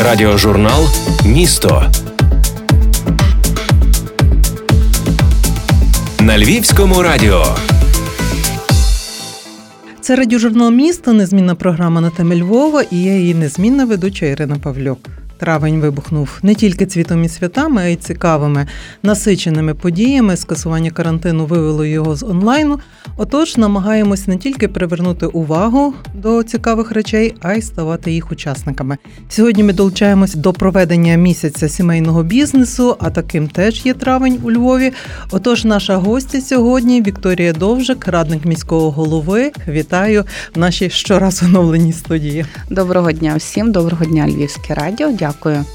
Радіожурнал Місто на Львівському радіо. Це радіожурнал місто, незмінна програма на темі Львова і я її незмінна ведуча Ірина Павлюк. Травень вибухнув не тільки цвітом і святами, а й цікавими насиченими подіями. Скасування карантину вивело його з онлайну. Отож, намагаємось не тільки привернути увагу до цікавих речей, а й ставати їх учасниками. Сьогодні ми долучаємось до проведення місяця сімейного бізнесу, а таким теж є травень у Львові. Отож, наша гостя сьогодні Вікторія Довжик, радник міського голови. Вітаю в нашій щораз оновленій студії. Доброго дня всім, доброго дня, Львівське радіо. Дякую,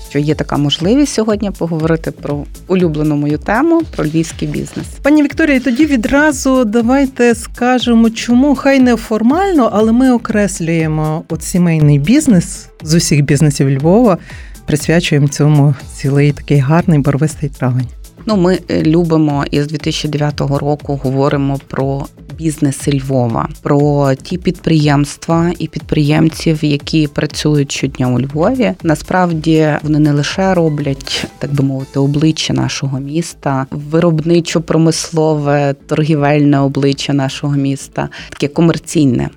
що є така можливість сьогодні поговорити про улюблену мою тему про львівський бізнес. Пані Вікторія, тоді відразу давайте скажемо, чому хай не формально, але ми окреслюємо от сімейний бізнес з усіх бізнесів Львова. Присвячуємо цьому цілий такий гарний барвистий травень. Ну, ми е, любимо із 2009 року говоримо про бізнес Львова, про ті підприємства і підприємців, які працюють щодня у Львові. Насправді вони не лише роблять, так би мовити, обличчя нашого міста, виробничо-промислове, торгівельне обличчя нашого міста, таке комерційне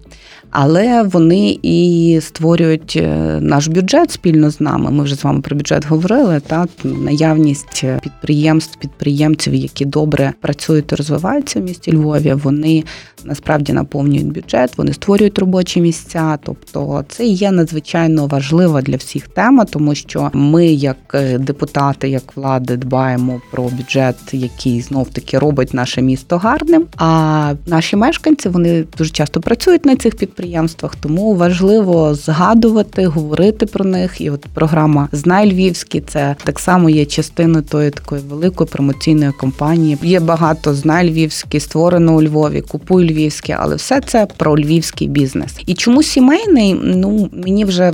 але вони і створюють е, наш бюджет спільно з нами. Ми вже з вами про бюджет говорили. Та наявність підприємств, підприємців, які добре працюють і розвиваються в місті Львові. Вони насправді наповнюють бюджет, вони створюють робочі місця. Тобто, це є надзвичайно важлива для всіх тема, тому що ми, як е, депутати, як влади, дбаємо про бюджет, який знов таки робить наше місто гарним. А наші мешканці вони дуже часто працюють на цих підприємствах підприємствах, тому важливо згадувати, говорити про них. І от програма Знай Львівський це так само є частиною тої такої великої промоційної кампанії. Є багато знай Львівський, створено у Львові, купуй Львівське, але все це про львівський бізнес. І чому сімейний? Ну мені вже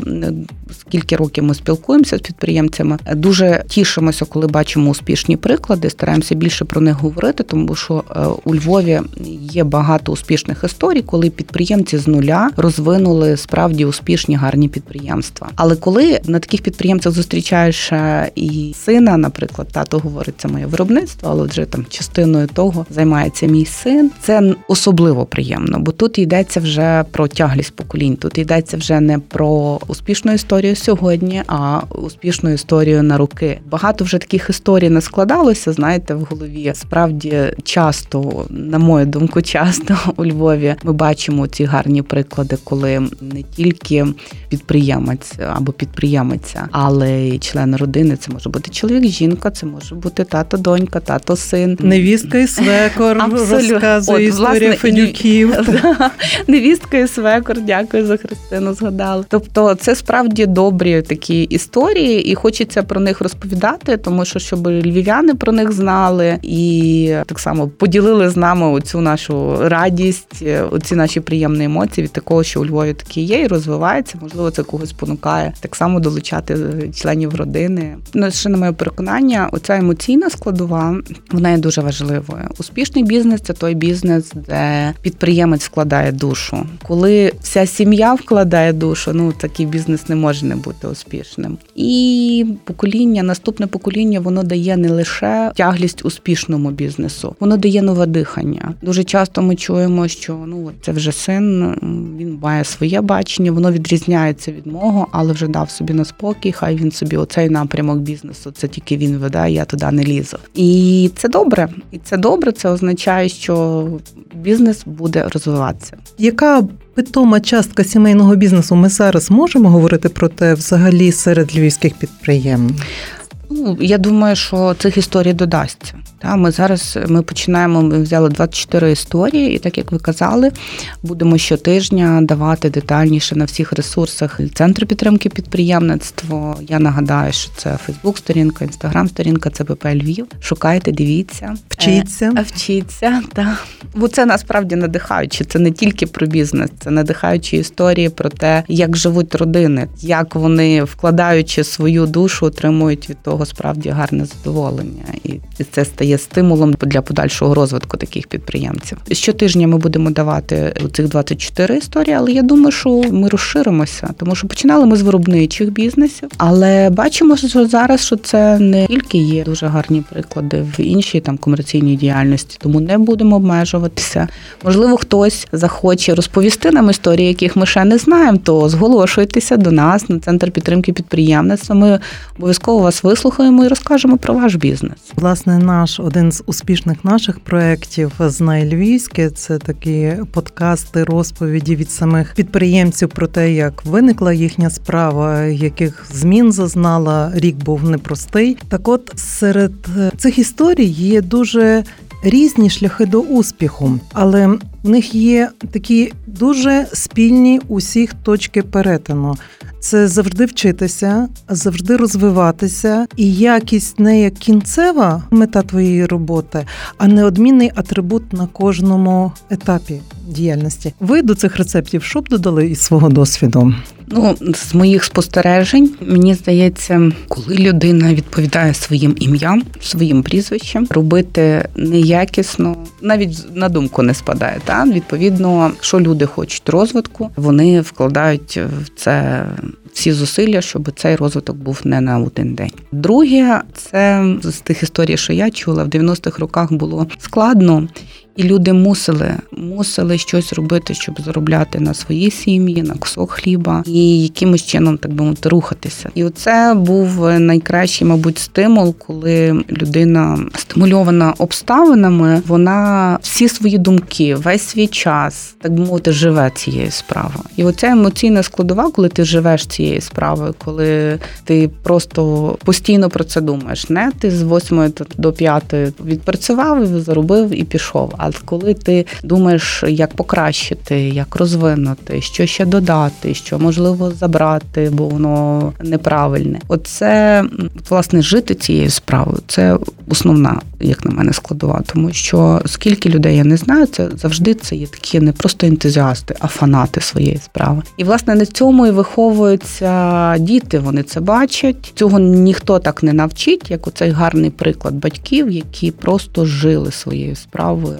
скільки років ми спілкуємося з підприємцями, дуже тішимося, коли бачимо успішні приклади. Стараємося більше про них говорити, тому що е, у Львові є багато успішних історій, коли підприємці з нуля розвинули справді успішні гарні підприємства. Але коли на таких підприємцях зустрічаєш і сина, наприклад, тато говорить, це моє виробництво, але вже там частиною того займається мій син. Це особливо приємно, бо тут йдеться вже про тяглість поколінь. Тут йдеться вже не про успішну історію сьогодні, а успішну історію на руки. Багато вже таких історій не складалося. Знаєте, в голові справді часто, на мою думку, часто у Львові ми бачимо ці гарні приклади приклади, коли не тільки підприємець або підприємиця, але й член родини. Це може бути чоловік, жінка, це може бути тато, донька, тато, син, невістка і свекор розказує От, історія власне, Федюків. Невістка і свекор, дякую за Христину. Згадали. Тобто, це справді добрі такі історії, і хочеться про них розповідати, тому що щоб львів'яни про них знали і так само поділили з нами оцю нашу радість, оці наші приємні емоції від такого, що у Львові такі є, і розвивається. Можливо, це когось спонукає так само долучати членів родини. Ну, ще на моє переконання, оця емоційна складова вона є дуже важливою. Успішний бізнес це той бізнес, де підприємець вкладає душу. Коли вся сім'я вкладає душу, ну такий бізнес не може не бути успішним. І покоління, наступне покоління, воно дає не лише тяглість успішному бізнесу, воно дає нове дихання. Дуже часто ми чуємо, що ну це вже син він має своє бачення, воно відрізняється від мого, але вже дав собі на спокій. Хай він собі оцей напрямок бізнесу. Це тільки він веде, я туди не лізу. І це добре. І це добре. Це означає, що бізнес буде розвиватися. Яка питома частка сімейного бізнесу? Ми зараз можемо говорити про те, взагалі серед львівських підприємств? Ну, я думаю, що цих історій додасться. Та ми зараз ми починаємо. Ми взяли 24 історії, і так як ви казали, будемо щотижня давати детальніше на всіх ресурсах центру підтримки підприємництва. Я нагадаю, що це Фейсбук-сторінка, інстаграм-сторінка, ЦПП Львів. Шукайте, дивіться, вчіться, е, вчіться. Та бо це насправді надихаюче. Це не тільки про бізнес, це надихаючі історії про те, як живуть родини, як вони вкладаючи свою душу, отримують від того справді гарне задоволення, і це стає стимулом для подальшого розвитку таких підприємців. Щотижня ми будемо давати цих 24 історії, але я думаю, що ми розширимося, тому що починали ми з виробничих бізнесів, але бачимо, що зараз що це не тільки є дуже гарні приклади в іншій там комерційній діяльності, тому не будемо обмежуватися. Можливо, хтось захоче розповісти нам історії, яких ми ще не знаємо, то зголошуйтеся до нас на центр підтримки підприємництва. Ми обов'язково вас вислухаємо і розкажемо про ваш бізнес. Власне, наш один з успішних наших проєктів «Знай Львівське» – це такі подкасти, розповіді від самих підприємців про те, як виникла їхня справа, яких змін зазнала. Рік був непростий. Так, от серед цих історій є дуже різні шляхи до успіху, але в них є такі дуже спільні усіх точки перетину. Це завжди вчитися, завжди розвиватися, і якість не як кінцева мета твоєї роботи, а неодмінний атрибут на кожному етапі діяльності. Ви до цих рецептів що б додали із свого досвіду? Ну, з моїх спостережень, мені здається, коли людина відповідає своїм ім'ям, своїм прізвищем, робити неякісно, навіть на думку не спадає. Та відповідно, що люди хочуть розвитку, вони вкладають в це. Всі зусилля, щоб цей розвиток був не на один день. Друге, це з тих історій, що я чула в 90-х роках було складно, і люди мусили мусили щось робити, щоб заробляти на свої сім'ї, на кусок хліба і якимось чином, так би мовити, рухатися. І оце був найкращий, мабуть, стимул, коли людина стимульована обставинами, вона всі свої думки, весь свій час, так би мовити, живе цією справою. І оця емоційна складова, коли ти живеш цією справою, коли ти просто постійно про це думаєш. Не ти з 8 до 5 відпрацював, заробив і пішов. А коли ти думаєш, як покращити, як розвинути, що ще додати, що можливо забрати, бо воно неправильне. Оце власне жити цією справою. Це основна, як на мене, складова, тому що скільки людей я не знаю, це завжди це є такі не просто ентузіасти, а фанати своєї справи. І власне на цьому і виховуються діти. Вони це бачать. Цього ніхто так не навчить, як оцей гарний приклад батьків, які просто жили своєю справою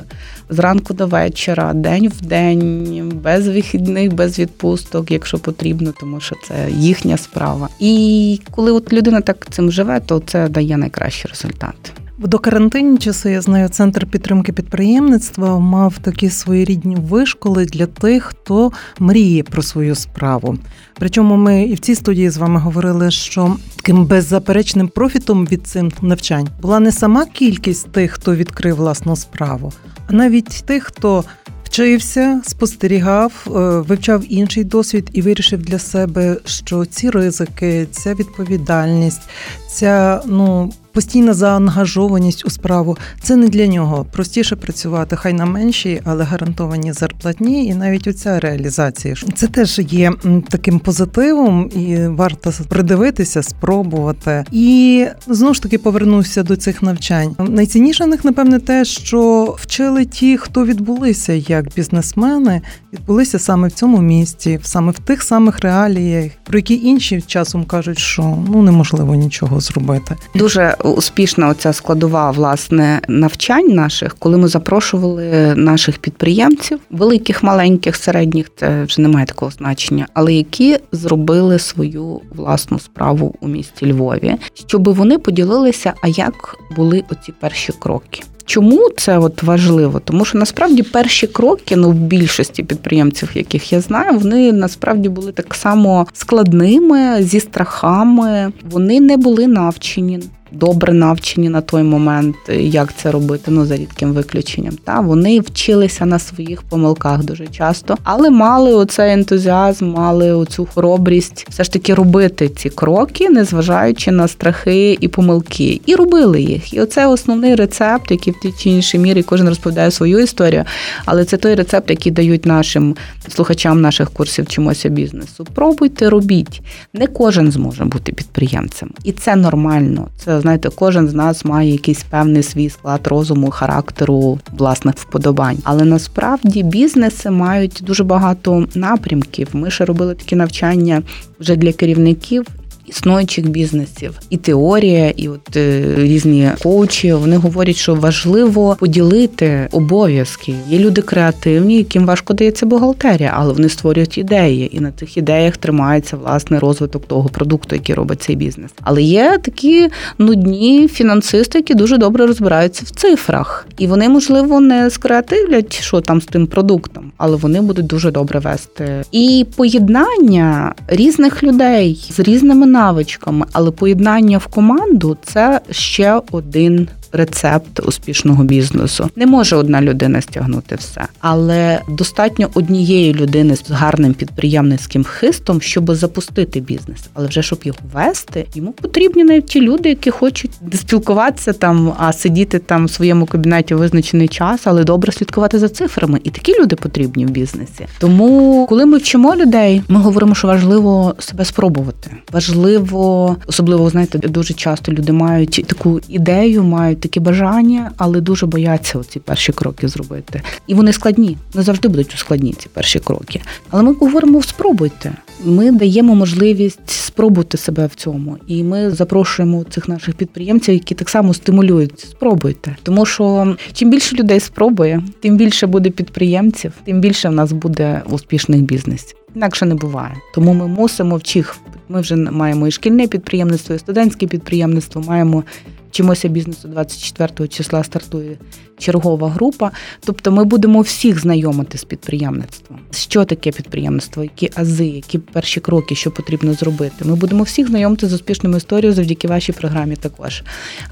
зранку до вечора, день в день, без вихідних, без відпусток, якщо потрібно, тому що це їхня справа. І коли от людина так цим живе, то це дає найкращий результат. До карантинні часи я знаю, центр підтримки підприємництва мав такі своєрідні вишколи для тих, хто мріє про свою справу. Причому ми і в цій студії з вами говорили, що таким беззаперечним профітом від цим навчань була не сама кількість тих, хто відкрив власну справу, а навіть тих, хто вчився, спостерігав, е, вивчав інший досвід і вирішив для себе, що ці ризики, ця відповідальність, ця ну постійна заангажованість у справу це не для нього. Простіше працювати, хай на меншій, але гарантовані зарплатні, і навіть оця реалізація це теж є таким позитивом, і варто придивитися, спробувати. І знову ж таки повернуся до цих навчань. Найцінніше в них, напевне, те, що вчили ті, хто відбулися як бізнесмени, відбулися саме в цьому місті, саме в тих самих реаліях, про які інші часом кажуть, що ну неможливо нічого зробити. Дуже успішна оця складова власне навчань наших, коли ми запрошували наших підприємців, великих, маленьких, середніх, це вже немає такого значення, але які зробили свою власну справу у місті Львові, щоб вони поділилися, а як були оці перші кроки. Чому це от важливо? Тому що насправді перші кроки, ну в більшості підприємців, яких я знаю, вони насправді були так само складними зі страхами. Вони не були навчені добре навчені на той момент, як це робити, ну за рідким виключенням. Та вони вчилися на своїх помилках дуже часто, але мали оцей ентузіазм, мали оцю хоробрість все ж таки робити ці кроки, незважаючи на страхи і помилки, і робили їх. І оце основний рецепт, який в тій чи іншій мірі кожен розповідає свою історію. Але це той рецепт, який дають нашим слухачам наших курсів чимося бізнесу. Пробуйте, робіть. Не кожен зможе бути підприємцем, і це нормально. Це знаєте, кожен з нас має якийсь певний свій склад розуму, характеру, власних вподобань. Але насправді бізнеси мають дуже багато напрямків. Ми ще робили такі навчання вже для керівників. Існуючих бізнесів, і теорія, і от е, різні коучі вони говорять, що важливо поділити обов'язки. Є люди креативні, яким важко дається бухгалтерія, але вони створюють ідеї, і на цих ідеях тримається власне розвиток того продукту, який робить цей бізнес. Але є такі нудні фінансисти, які дуже добре розбираються в цифрах, і вони можливо не скреативлять, що там з тим продуктом, але вони будуть дуже добре вести. І поєднання різних людей з різними навичками, але поєднання в команду це ще один рецепт успішного бізнесу. Не може одна людина стягнути все, але достатньо однієї людини з гарним підприємницьким хистом, щоб запустити бізнес. Але вже щоб його вести, йому потрібні навіть ті люди, які хочуть спілкуватися там, а сидіти там в своєму кабінеті визначений час, але добре слідкувати за цифрами. І такі люди потрібні в бізнесі. Тому, коли ми вчимо людей, ми говоримо, що важливо себе спробувати. Важливо, особливо знаєте, дуже часто люди мають таку ідею, мають такі бажання, але дуже бояться оці перші кроки зробити. І вони складні, не завжди будуть складні ці перші кроки. Але ми говоримо спробуйте. Ми даємо можливість спробувати себе в цьому, і ми запрошуємо цих наших підприємців, які так само стимулюють. Спробуйте, тому що чим більше людей спробує, тим більше буде підприємців, тим більше в нас буде успішних бізнесів. Інакше не буває. Тому ми мусимо вчих. Ми вже маємо і шкільне підприємництво, і студентське підприємництво, маємо вчимося бізнесу 24 числа стартує чергова група. Тобто ми будемо всіх знайомити з підприємництвом. Що таке підприємництво, які ази, які перші кроки, що потрібно зробити. Ми будемо всіх знайомити з успішною історією завдяки вашій програмі. Також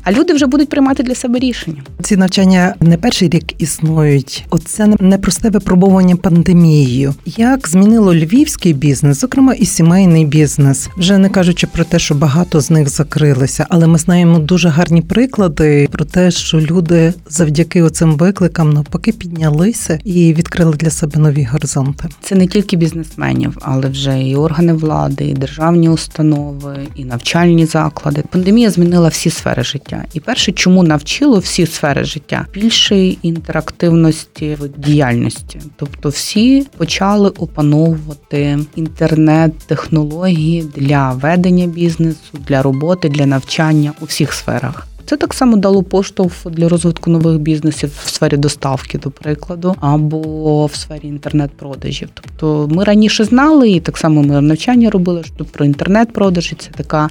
а люди вже будуть приймати для себе рішення. Ці навчання не перший рік існують. Оце непросте випробування пандемією. Як змінило львівський бізнес, зокрема і сімейний бізнес, вже не кажучи про те, що багато з них закрилися, але ми знаємо дуже гарні приклади про те, що люди завдяки оцим викликам навпаки піднялися і відкрили для себе нові горизонти. Це не тільки бізнесменів, але вже і органи влади, і державні установи, і навчальні заклади. Пандемія змінила всі сфери життя. І перше, чому навчило всі сфери життя більшої інтерактивності в діяльності, тобто всі почали опановувати інтернет-технології для ведення бізнесу, для роботи, для навчання у всіх сферах. Це так само дало поштовх для розвитку нових бізнесів в сфері доставки, до прикладу, або в сфері інтернет-продажів. Тобто ми раніше знали, і так само ми навчання робили, що про інтернет-продажі це така.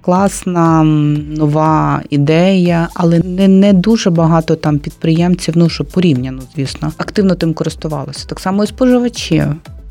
Класна нова ідея, але не не дуже багато там підприємців, ну що порівняно, звісно, активно тим користувалися. Так само і споживачі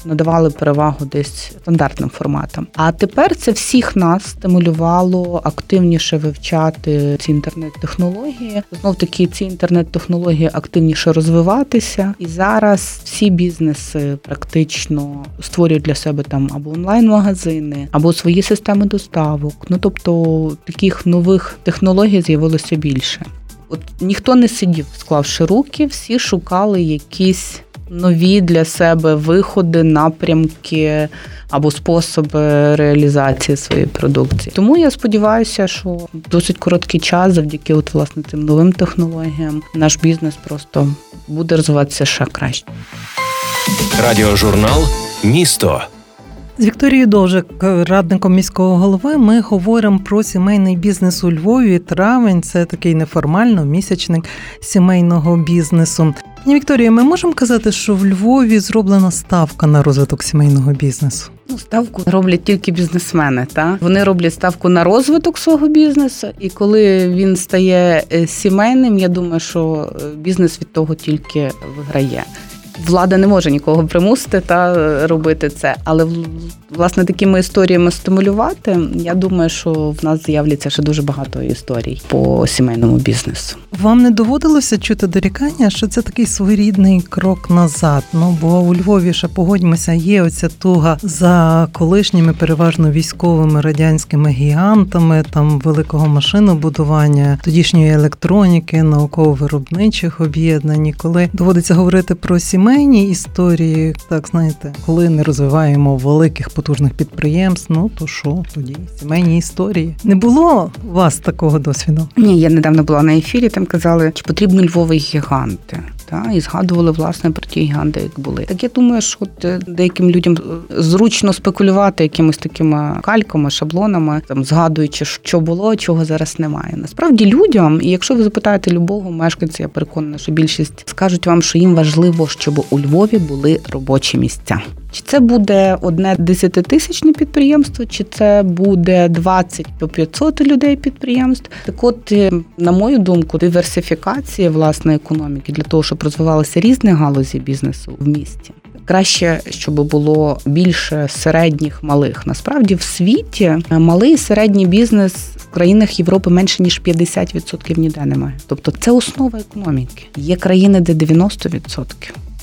надавали перевагу десь стандартним форматам. А тепер це всіх нас стимулювало активніше вивчати ці інтернет-технології. Знов таки ці інтернет-технології активніше розвиватися. І зараз всі бізнеси практично створюють для себе там або онлайн-магазини, або свої системи доставок. Ну тобто таких нових технологій з'явилося більше. От ніхто не сидів, склавши руки, всі шукали якісь нові для себе виходи, напрямки або способи реалізації своєї продукції. Тому я сподіваюся, що досить короткий час, завдяки от власне цим новим технологіям, наш бізнес просто буде розвиватися ще краще. Радіожурнал Місто. З Вікторією Довжик, радником міського голови, ми говоримо про сімейний бізнес у Львові. Травень це такий неформально місячник сімейного бізнесу. Пані Вікторія, ми можемо казати, що в Львові зроблена ставка на розвиток сімейного бізнесу. Ну, ставку роблять тільки бізнесмени. Та вони роблять ставку на розвиток свого бізнесу, і коли він стає е, сімейним, я думаю, що е, бізнес від того тільки виграє влада не може нікого примусити та робити це. Але власне такими історіями стимулювати. Я думаю, що в нас з'являться ще дуже багато історій по сімейному бізнесу. Вам не доводилося чути дорікання, що це такий своєрідний крок назад. Ну бо у Львові ще погодьмося, є оця туга за колишніми, переважно військовими радянськими гігантами, там великого машинобудування, тодішньої електроніки, науково-виробничих об'єднань. Коли доводиться говорити про сімейні історії, так знаєте, коли не розвиваємо великих потужних підприємств, ну то що тоді сімейні історії не було у вас такого досвіду? Ні, я недавно була на ефірі. Там казали, чи потрібно Львові гіганти. та і згадували власне про ті гіганти, як були. Так я думаю, що от е, деяким людям е, зручно спекулювати якимись такими кальками, шаблонами, там згадуючи, що було, чого зараз немає. Насправді людям, і якщо ви запитаєте любого мешканця, я переконана, що більшість скажуть вам, що їм важливо, щоб у Львові були робочі місця. Чи це буде одне десятитисячне підприємство, чи це буде 20 по 500 людей підприємств? Так, от, е, на мою думку, диверсифікація власної економіки для того, щоб розвивалися різні галузі бізнесу в місті. Краще, щоб було більше середніх малих. Насправді в світі е, малий і середній бізнес в країнах Європи менше ніж 50% ніде немає. Тобто це основа економіки. Є країни, де 90%.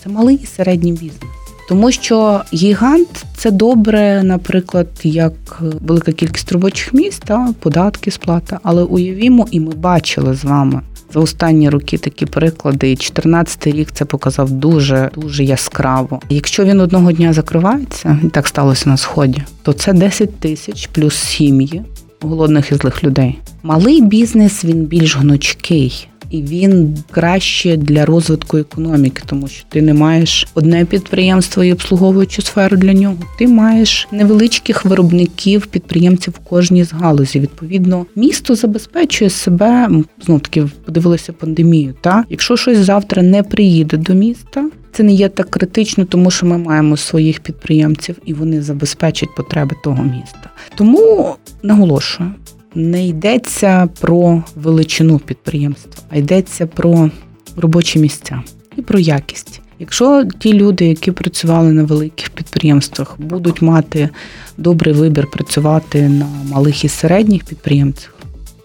Це малий і середній бізнес. Тому що гігант це добре, наприклад, як велика кількість робочих місць, та податки, сплата. Але уявімо, і ми бачили з вами за останні роки такі приклади. І 14 рік це показав дуже дуже яскраво. Якщо він одного дня закривається, і так сталося на сході, то це 10 тисяч плюс сім'ї голодних і злих людей. Малий бізнес він більш гнучкий і він краще для розвитку економіки, тому що ти не маєш одне підприємство і обслуговуючу сферу для нього. Ти маєш невеличких виробників, підприємців в кожній з галузі. Відповідно, місто забезпечує себе знов таки подивилися пандемію. Та якщо щось завтра не приїде до міста. Це не є так критично, тому що ми маємо своїх підприємців і вони забезпечать потреби того міста. Тому наголошую, не йдеться про величину підприємства, а йдеться про робочі місця і про якість. Якщо ті люди, які працювали на великих підприємствах, будуть мати добрий вибір працювати на малих і середніх підприємцях,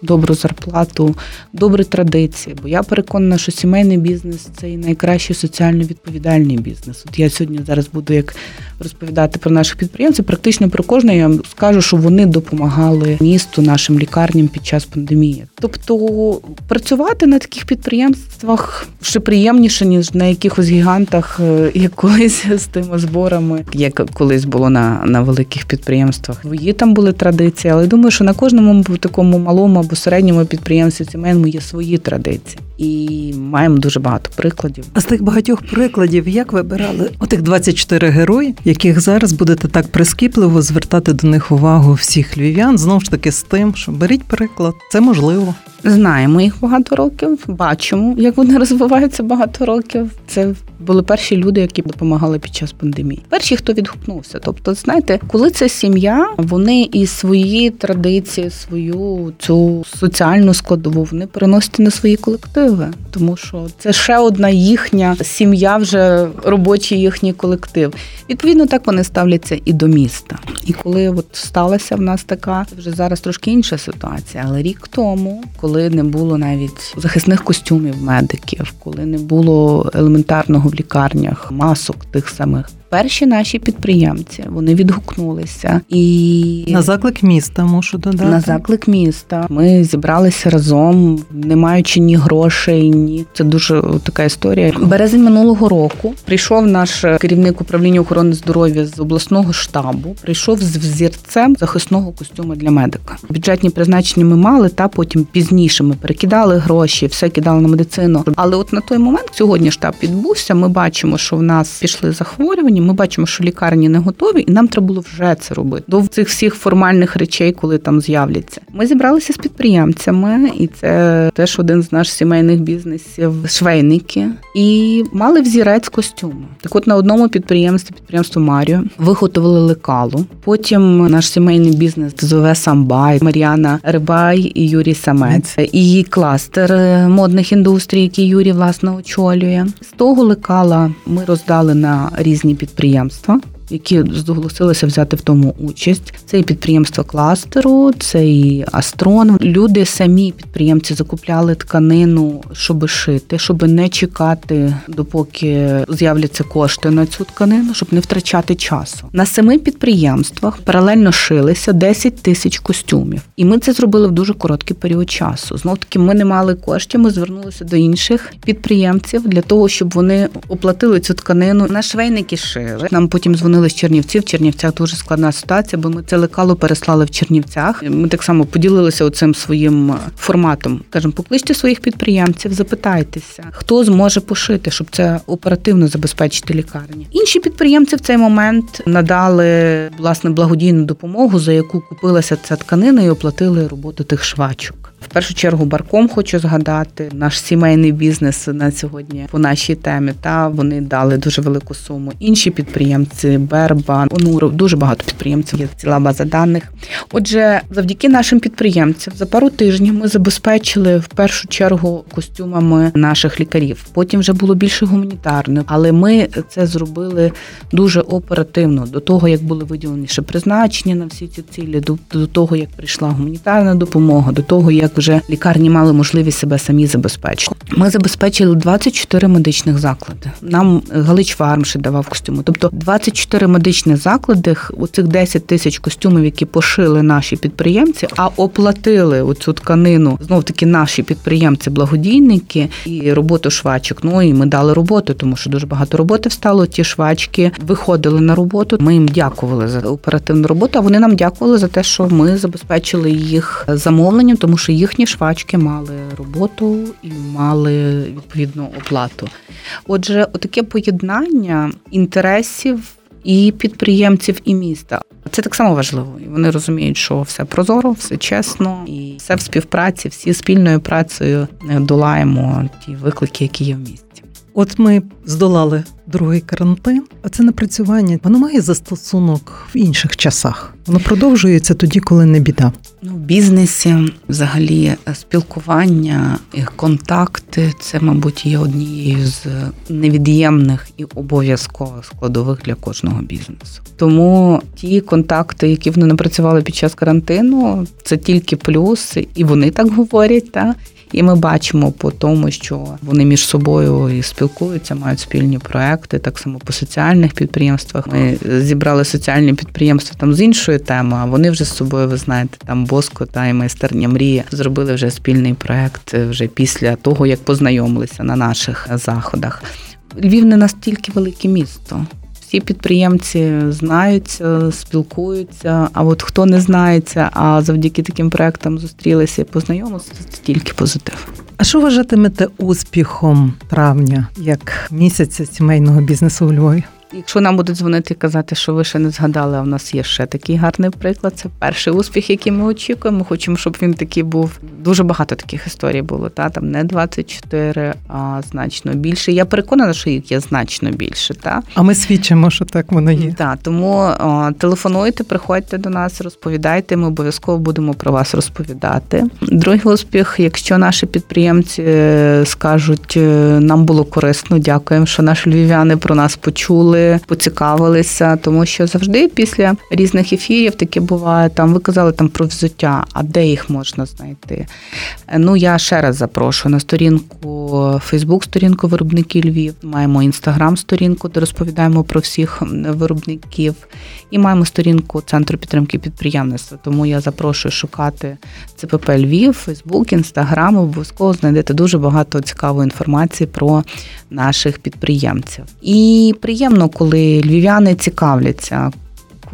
добру зарплату, добрі традиції. Бо я переконана, що сімейний бізнес це і найкращий соціально відповідальний бізнес. От я сьогодні зараз буду як розповідати про наших підприємців. Практично про кожне я скажу, що вони допомагали місту, нашим лікарням під час пандемії. Тобто працювати на таких підприємствах ще приємніше ніж на якихось гігантах, е, як колись з тими зборами, як колись було на на великих підприємствах. Її там були традиції, але думаю, що на кожному такому малому або середньому підприємстві сімейному є свої традиції. І маємо дуже багато прикладів. А з тих багатьох прикладів, як вибирали отих 24 герої, яких зараз будете так прискіпливо звертати до них увагу всіх львів'ян, знову ж таки з тим, що беріть приклад, це можливо. Знаємо їх багато років, бачимо, як вони розвиваються багато років. Це були перші люди, які допомагали під час пандемії. Перші, хто відгукнувся. Тобто, знаєте, коли це сім'я, вони і свої традиції, свою цю соціальну складову вони переносять на свої колективи, тому що це ще одна їхня сім'я, вже робочий їхній колектив. Відповідно, так вони ставляться і до міста. І коли от сталася в нас така вже зараз трошки інша ситуація, але рік тому, коли не було навіть захисних костюмів медиків, коли не було елементарного в лікарнях масок тих самих перші наші підприємці вони відгукнулися і на заклик міста мушу додати. на заклик міста. Ми зібралися разом, не маючи ні грошей, ні це дуже така історія. Березень минулого року прийшов наш керівник управління охорони здоров'я з обласного штабу. Прийшов з взірцем захисного костюму для медика. Бюджетні призначення ми мали, та потім пізніше ми перекидали гроші, все кидали на медицину. Але от на той момент сьогодні штаб відбувся. Ми бачимо, що в нас пішли захворювання ми бачимо, що лікарні не готові, і нам треба було вже це робити до цих всіх формальних речей, коли там з'являться. Ми зібралися з підприємцями, і це теж один з наших сімейних бізнесів швейники, і мали взірець костюму. Так, от на одному підприємстві, підприємство Маріо, виготовили лекалу. Потім наш сімейний бізнес ЗВ Самбай, Мар'яна Рибай і Юрій Самець, і її кластер модних індустрій, який Юрій власне очолює. З того лекала ми роздали на різні підприємства підприємства, які зголосилися взяти в тому участь. Це і підприємство кластеру, це і Астрон. Люди самі підприємці закупляли тканину, щоб шити, щоб не чекати, допоки з'являться кошти на цю тканину, щоб не втрачати часу. На семи підприємствах паралельно шилися 10 тисяч костюмів, і ми це зробили в дуже короткий період часу. Знов таки ми не мали коштів. Ми звернулися до інших підприємців для того, щоб вони оплатили цю тканину. На швейники шили. Нам потім дзвонили переїхали з Чернівців. В Чернівцях дуже складна ситуація, бо ми це лекало переслали в Чернівцях. Ми так само поділилися оцим своїм форматом. Кажемо, покличте своїх підприємців, запитайтеся, хто зможе пошити, щоб це оперативно забезпечити лікарні. Інші підприємці в цей момент надали власне благодійну допомогу, за яку купилася ця тканина і оплатили роботу тих швачок. В першу чергу барком хочу згадати наш сімейний бізнес на сьогодні по нашій темі. Та вони дали дуже велику суму. Інші підприємці, Берба, Онуров, дуже багато підприємців. Є ціла база даних. Отже, завдяки нашим підприємцям за пару тижнів ми забезпечили в першу чергу костюмами наших лікарів. Потім вже було більше гуманітарних, але ми це зробили дуже оперативно до того, як були виділені ще призначення на всі ці цілі, до, до того як прийшла гуманітарна допомога, до того як вже лікарні мали можливість себе самі забезпечити. Ми забезпечили 24 медичних заклади. Нам Галич Фарм ще давав костюми. Тобто 24 медичні заклади, оцих 10 тисяч костюмів, які пошили наші підприємці, а оплатили оцю тканину знов таки наші підприємці, благодійники і роботу швачок. Ну і ми дали роботу, тому що дуже багато роботи встало. Ті швачки виходили на роботу. Ми їм дякували за оперативну роботу. А вони нам дякували за те, що ми забезпечили їх замовленням, тому що їхні швачки мали роботу і мали відповідну оплату. Отже, отаке поєднання інтересів і підприємців, і міста. Це так само важливо. І вони розуміють, що все прозоро, все чесно, і все в співпраці, всі спільною працею долаємо ті виклики, які є в місті. От ми здолали другий карантин, а це напрацювання воно має застосунок в інших часах. Воно продовжується тоді, коли не біда. Ну, в бізнесі взагалі спілкування, контакти це, мабуть, є однією з невід'ємних і обов'язкових складових для кожного бізнесу. Тому ті контакти, які вони напрацювали під час карантину, це тільки плюс, і вони так говорять. Та і ми бачимо по тому, що вони між собою і спілкуються, мають спільні проекти. Так само по соціальних підприємствах. Ми зібрали соціальні підприємства там з іншої теми. А вони вже з собою, ви знаєте, там Боско та і майстерня мрія зробили вже спільний проект вже після того, як познайомилися на наших заходах. Львів не настільки велике місто. Всі підприємці знаються, спілкуються. А от хто не знається, а завдяки таким проектам зустрілися і познайомилися, це тільки позитив. А що вважатимете успіхом травня як місяця сімейного бізнесу у Львові? Якщо нам будуть дзвонити і казати, що ви ще не згадали, а в нас є ще такий гарний приклад. Це перший успіх, який ми очікуємо. Ми хочемо, щоб він такий був. Дуже багато таких історій було. Та там не 24, а значно більше. Я переконана, що їх є значно більше. Та а ми свідчимо, що так воно є. Так, тому о, телефонуйте, приходьте до нас, розповідайте. Ми обов'язково будемо про вас розповідати. Другий успіх, якщо наші підприємці е, скажуть, е, нам було корисно, дякуємо, що наші львів'яни про нас почули поцікавилися, тому що завжди після різних ефірів таке буває. Там ви казали там про взуття, а де їх можна знайти? Ну я ще раз запрошую на сторінку Фейсбук, сторінку виробники Львів. Маємо інстаграм-сторінку, де розповідаємо про всіх виробників, і маємо сторінку Центру підтримки підприємництва. Тому я запрошую шукати ЦПП Львів, Фейсбук, Інстаграм. Обов'язково знайдете дуже багато цікавої інформації про наших підприємців. І приємно, коли львів'яни цікавляться.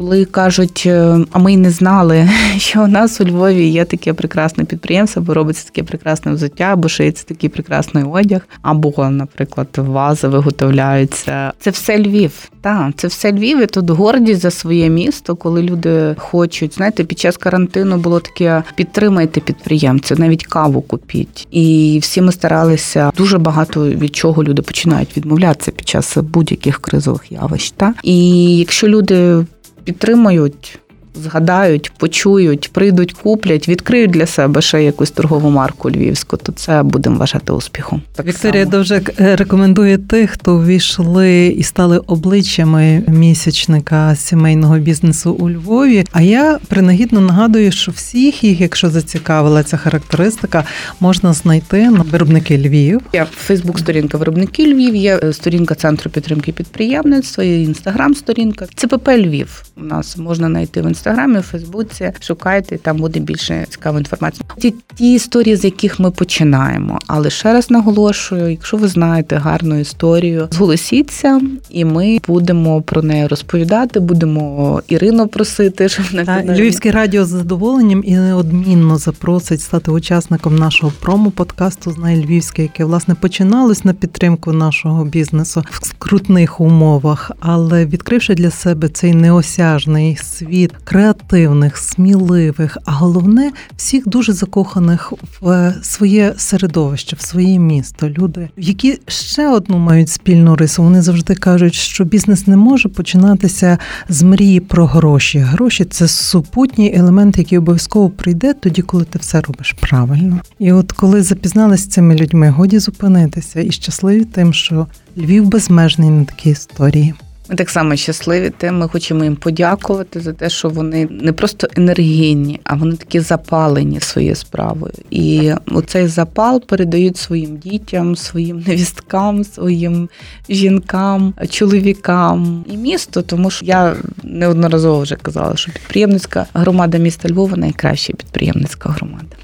Коли кажуть, «Е, а ми й не знали, що у нас у Львові є таке прекрасне підприємство, або робиться таке прекрасне взуття, або шиється такий прекрасний одяг, або, наприклад, вази виготовляються. Це все Львів. Так, це все Львів. і Тут гордість за своє місто, коли люди хочуть. Знаєте, під час карантину було таке підтримайте підприємця, навіть каву купіть. І всі ми старалися дуже багато від чого люди починають відмовлятися під час будь-яких кризових явищ. Та? І якщо люди підтримують згадають, почують, прийдуть, куплять, відкриють для себе ще якусь торгову марку львівську, то це будемо вважати успіхом. Так Вікторія само. Довжик е, рекомендує тих, хто ввійшли і стали обличчями місячника сімейного бізнесу у Львові. А я принагідно нагадую, що всіх їх, якщо зацікавила ця характеристика, можна знайти на виробники Львів. Є Фейсбук-сторінка виробники Львів, є е, сторінка центру підтримки підприємництва, є інстаграм-сторінка. ЦПП Львів у нас можна знайти в інстаграм інстаграмі, в Фейсбуці. Шукайте, там буде більше цікавої інформації. Ті ті історії, з яких ми починаємо. Але ще раз наголошую: якщо ви знаєте гарну історію, зголосіться, і ми будемо про неї розповідати. Будемо Ірину просити, щоб не Та, Львівське радіо з задоволенням і неодмінно запросить стати учасником нашого промо-подкасту «Знай Львівське», яке власне починалось на підтримку нашого бізнесу в скрутних умовах, але відкривши для себе цей неосяжний світ креативних, сміливих, а головне всіх дуже закоханих в своє середовище, в своє місто. Люди, які ще одну мають спільну рису. Вони завжди кажуть, що бізнес не може починатися з мрії про гроші. Гроші це супутній елемент, який обов'язково прийде тоді, коли ти все робиш правильно. І от коли запізналися з цими людьми, годі зупинитися і щасливі тим, що Львів безмежний на такі історії. Ми так само щасливі, тим ми хочемо їм подякувати за те, що вони не просто енергійні, а вони такі запалені своєю справою. І оцей запал передають своїм дітям, своїм невісткам, своїм жінкам, чоловікам і місту. Тому що я неодноразово вже казала, що підприємницька громада міста Львова найкраща підприємницька громада.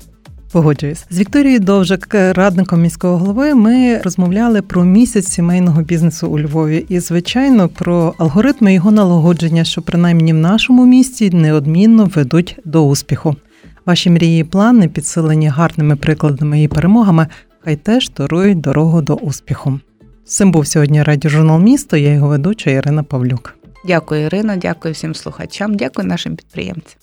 Погоджуюсь з Вікторією Довжик, радником міського голови. Ми розмовляли про місяць сімейного бізнесу у Львові і, звичайно, про алгоритми його налагодження, що принаймні в нашому місті неодмінно ведуть до успіху. Ваші мрії і плани, підсилені гарними прикладами і перемогами, хай теж торують дорогу до успіху. Цим був сьогодні радіожурнал місто. Я його ведуча Ірина Павлюк. Дякую, Ірина. Дякую всім слухачам. Дякую нашим підприємцям.